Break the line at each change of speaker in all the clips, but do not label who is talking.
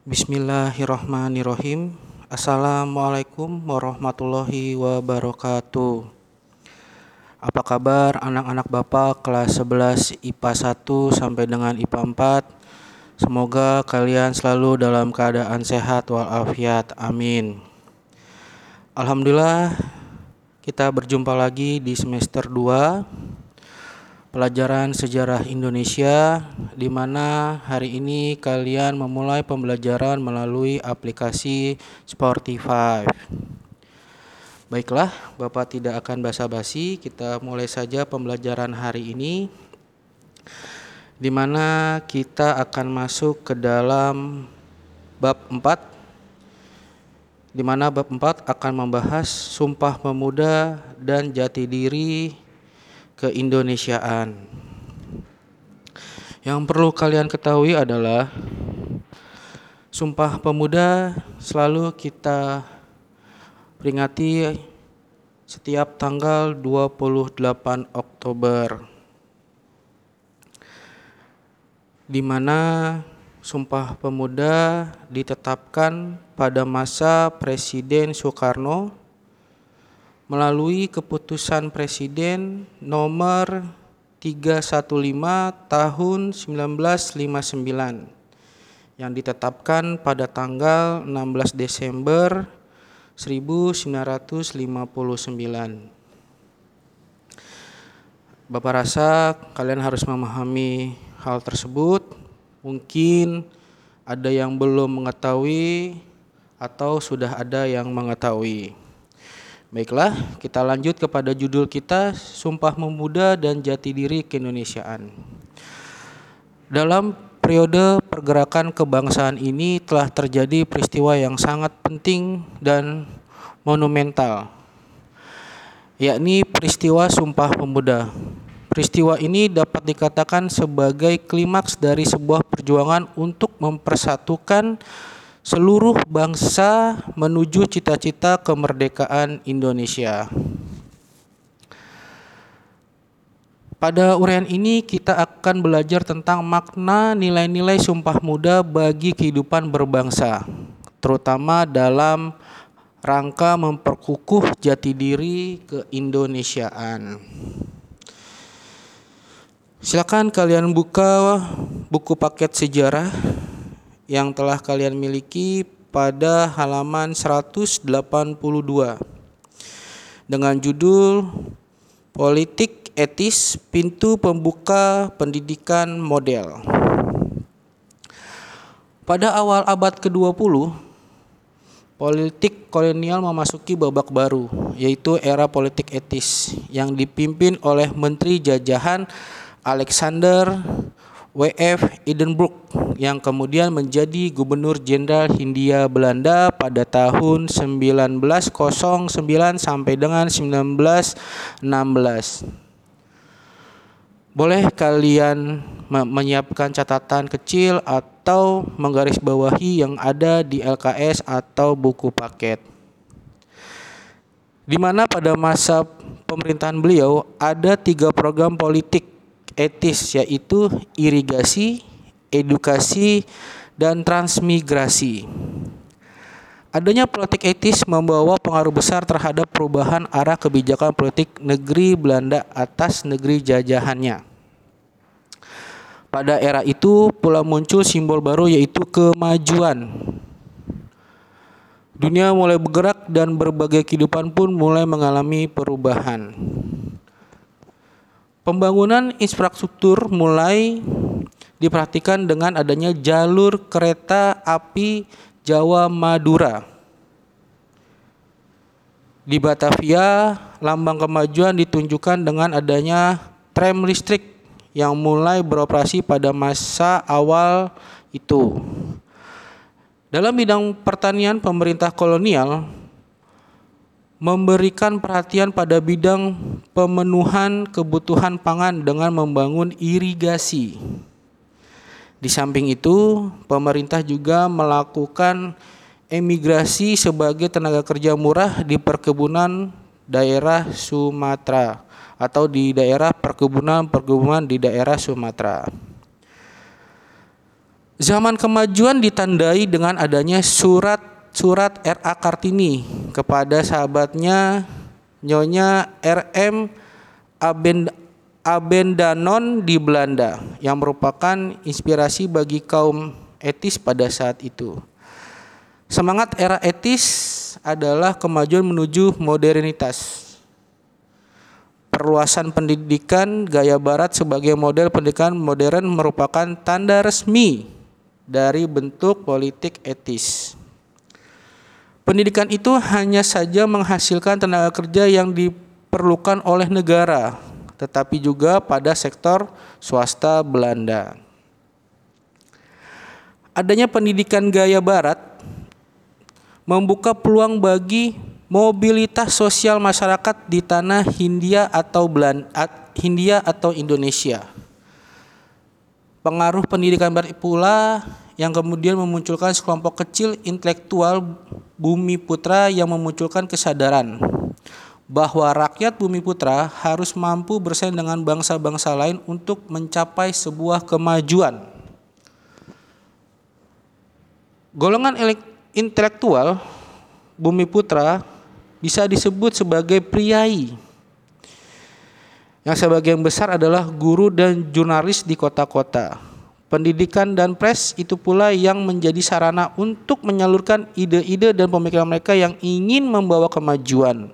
Bismillahirrahmanirrahim. Assalamualaikum warahmatullahi wabarakatuh. Apa kabar anak-anak Bapak kelas 11 IPA 1 sampai dengan IPA 4? Semoga kalian selalu dalam keadaan sehat walafiat. Amin. Alhamdulillah kita berjumpa lagi di semester 2 pelajaran sejarah Indonesia di mana hari ini kalian memulai pembelajaran melalui aplikasi Sportify. Baiklah, Bapak tidak akan basa-basi, kita mulai saja pembelajaran hari ini di mana kita akan masuk ke dalam bab 4 di mana bab 4 akan membahas Sumpah Pemuda dan Jati Diri keindonesiaan. Yang perlu kalian ketahui adalah Sumpah Pemuda selalu kita peringati setiap tanggal 28 Oktober. Di mana Sumpah Pemuda ditetapkan pada masa Presiden Soekarno melalui keputusan Presiden nomor 315 tahun 1959 yang ditetapkan pada tanggal 16 Desember 1959. Bapak rasa kalian harus memahami hal tersebut. Mungkin ada yang belum mengetahui atau sudah ada yang mengetahui. Baiklah, kita lanjut kepada judul kita Sumpah Memuda dan Jati Diri Keindonesiaan. Dalam periode pergerakan kebangsaan ini telah terjadi peristiwa yang sangat penting dan monumental, yakni peristiwa Sumpah Pemuda. Peristiwa ini dapat dikatakan sebagai klimaks dari sebuah perjuangan untuk mempersatukan seluruh bangsa menuju cita-cita kemerdekaan Indonesia. Pada uraian ini kita akan belajar tentang makna nilai-nilai Sumpah Muda bagi kehidupan berbangsa, terutama dalam rangka memperkukuh jati diri keindonesiaan. Silakan kalian buka buku paket sejarah yang telah kalian miliki pada halaman 182 dengan judul Politik Etis Pintu Pembuka Pendidikan Model. Pada awal abad ke-20, politik kolonial memasuki babak baru, yaitu era politik etis yang dipimpin oleh Menteri Jajahan Alexander W.F. Edinburgh yang kemudian menjadi Gubernur Jenderal Hindia Belanda pada tahun 1909 sampai dengan 1916. Boleh kalian menyiapkan catatan kecil atau menggarisbawahi yang ada di LKS atau buku paket. Di mana pada masa pemerintahan beliau ada tiga program politik etis yaitu irigasi, edukasi, dan transmigrasi. Adanya politik etis membawa pengaruh besar terhadap perubahan arah kebijakan politik negeri Belanda atas negeri jajahannya. Pada era itu pula muncul simbol baru yaitu kemajuan. Dunia mulai bergerak dan berbagai kehidupan pun mulai mengalami perubahan. Pembangunan infrastruktur mulai diperhatikan dengan adanya jalur kereta api Jawa Madura. Di Batavia, lambang kemajuan ditunjukkan dengan adanya tram listrik yang mulai beroperasi pada masa awal itu. Dalam bidang pertanian, pemerintah kolonial memberikan perhatian pada bidang pemenuhan kebutuhan pangan dengan membangun irigasi. Di samping itu, pemerintah juga melakukan emigrasi sebagai tenaga kerja murah di perkebunan daerah Sumatera atau di daerah perkebunan-perkebunan di daerah Sumatera. Zaman kemajuan ditandai dengan adanya surat-surat R.A. Kartini kepada sahabatnya Nyonya R.M. Abendanon di Belanda yang merupakan inspirasi bagi kaum etis pada saat itu. Semangat era etis adalah kemajuan menuju modernitas. Perluasan pendidikan gaya barat sebagai model pendidikan modern merupakan tanda resmi dari bentuk politik etis. Pendidikan itu hanya saja menghasilkan tenaga kerja yang diperlukan oleh negara, tetapi juga pada sektor swasta Belanda. Adanya pendidikan gaya barat membuka peluang bagi mobilitas sosial masyarakat di tanah Hindia atau Belanda, Hindia atau Indonesia. Pengaruh pendidikan barat pula yang kemudian memunculkan sekelompok kecil intelektual bumi putra yang memunculkan kesadaran bahwa rakyat bumi putra harus mampu bersaing dengan bangsa-bangsa lain untuk mencapai sebuah kemajuan. Golongan intelektual Bumi Putra bisa disebut sebagai priai yang sebagian besar adalah guru dan jurnalis di kota-kota. Pendidikan dan pres itu pula yang menjadi sarana untuk menyalurkan ide-ide dan pemikiran mereka yang ingin membawa kemajuan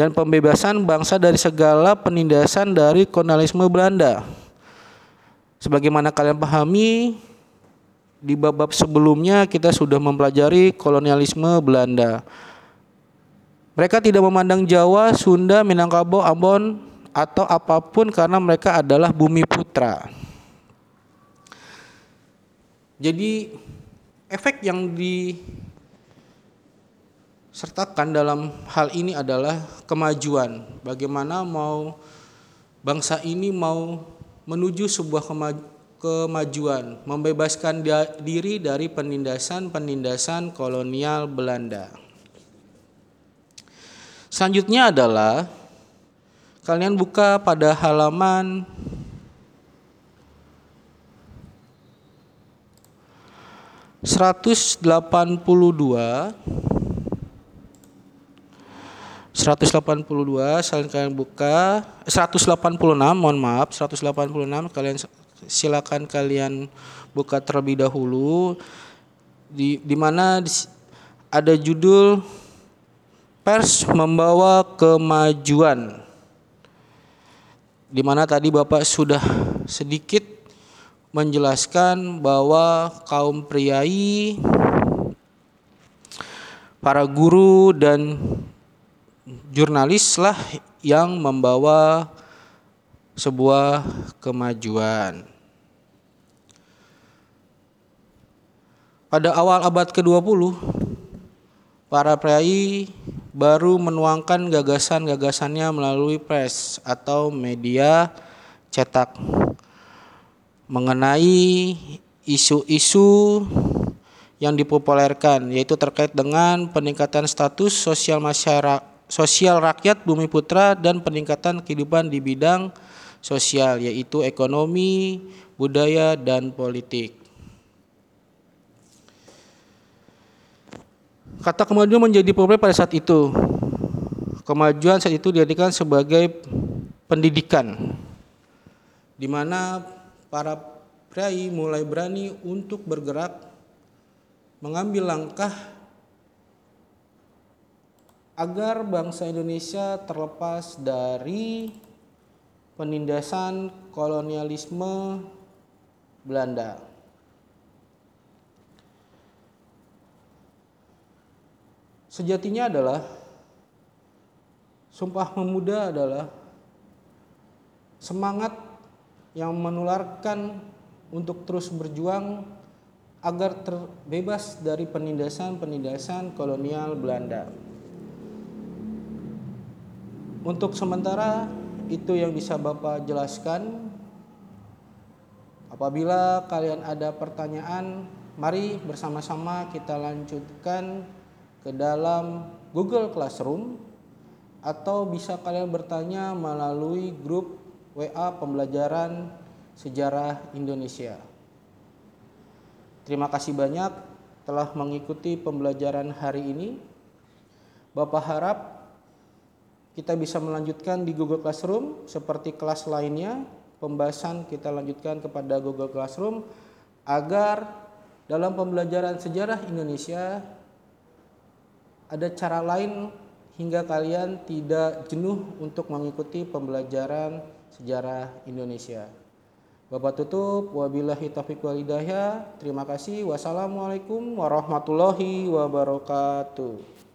dan pembebasan bangsa dari segala penindasan dari kolonialisme Belanda. Sebagaimana kalian pahami, di bab-bab sebelumnya kita sudah mempelajari kolonialisme Belanda. Mereka tidak memandang Jawa, Sunda, Minangkabau, Ambon atau apa pun karena mereka adalah bumi putra. Jadi efek yang disertakan dalam hal ini adalah kemajuan. Bagaimana mau bangsa ini mau menuju sebuah kemajuan membebaskan diri dari penindasan-penindasan kolonial Belanda. Selanjutnya adalah kalian buka pada halaman seratus delapan puluh dua. 182 kalian buka. 186 mohon maaf 186 kalian silakan kalian buka terlebih dahulu. Di di mana ada judul pers membawa kemajuan. Di mana tadi Bapak sudah sedikit menjelaskan bahwa kaum priai para guru dan jurnalislah yang membawa sebuah kemajuan. Pada awal abad ke-20, para priai baru menuangkan gagasan-gagasannya melalui press atau media cetak mengenai isu-isu yang dipopulerkan yaitu terkait dengan peningkatan status sosial masyarakat sosial rakyat Bumi Putra dan peningkatan kehidupan di bidang sosial yaitu ekonomi, budaya dan politik. Kata kemajuan menjadi populer pada saat itu. Kemajuan saat itu dijadikan sebagai pendidikan di mana para priai mulai berani untuk bergerak mengambil langkah agar bangsa Indonesia terlepas dari penindasan kolonialisme Belanda. Sejatinya adalah Sumpah Pemuda adalah semangat yang menularkan untuk terus berjuang agar terbebas dari penindasan-penindasan kolonial Belanda. Untuk sementara itu yang bisa Bapak jelaskan. Apabila kalian ada pertanyaan, mari bersama-sama kita lanjutkan ke dalam Google Classroom atau bisa kalian bertanya melalui grup WA pembelajaran sejarah Indonesia. Terima kasih banyak telah mengikuti pembelajaran hari ini. Bapak harap kita bisa melanjutkan di Google Classroom seperti kelas lainnya. Pembahasan kita lanjutkan kepada Google Classroom agar dalam pembelajaran sejarah Indonesia ada cara lain hingga kalian tidak jenuh untuk mengikuti pembelajaran sejarah Indonesia. Bapak tutup, wabillahi taufiq walidayah. Terima kasih. Wassalamualaikum warahmatullahi wabarakatuh.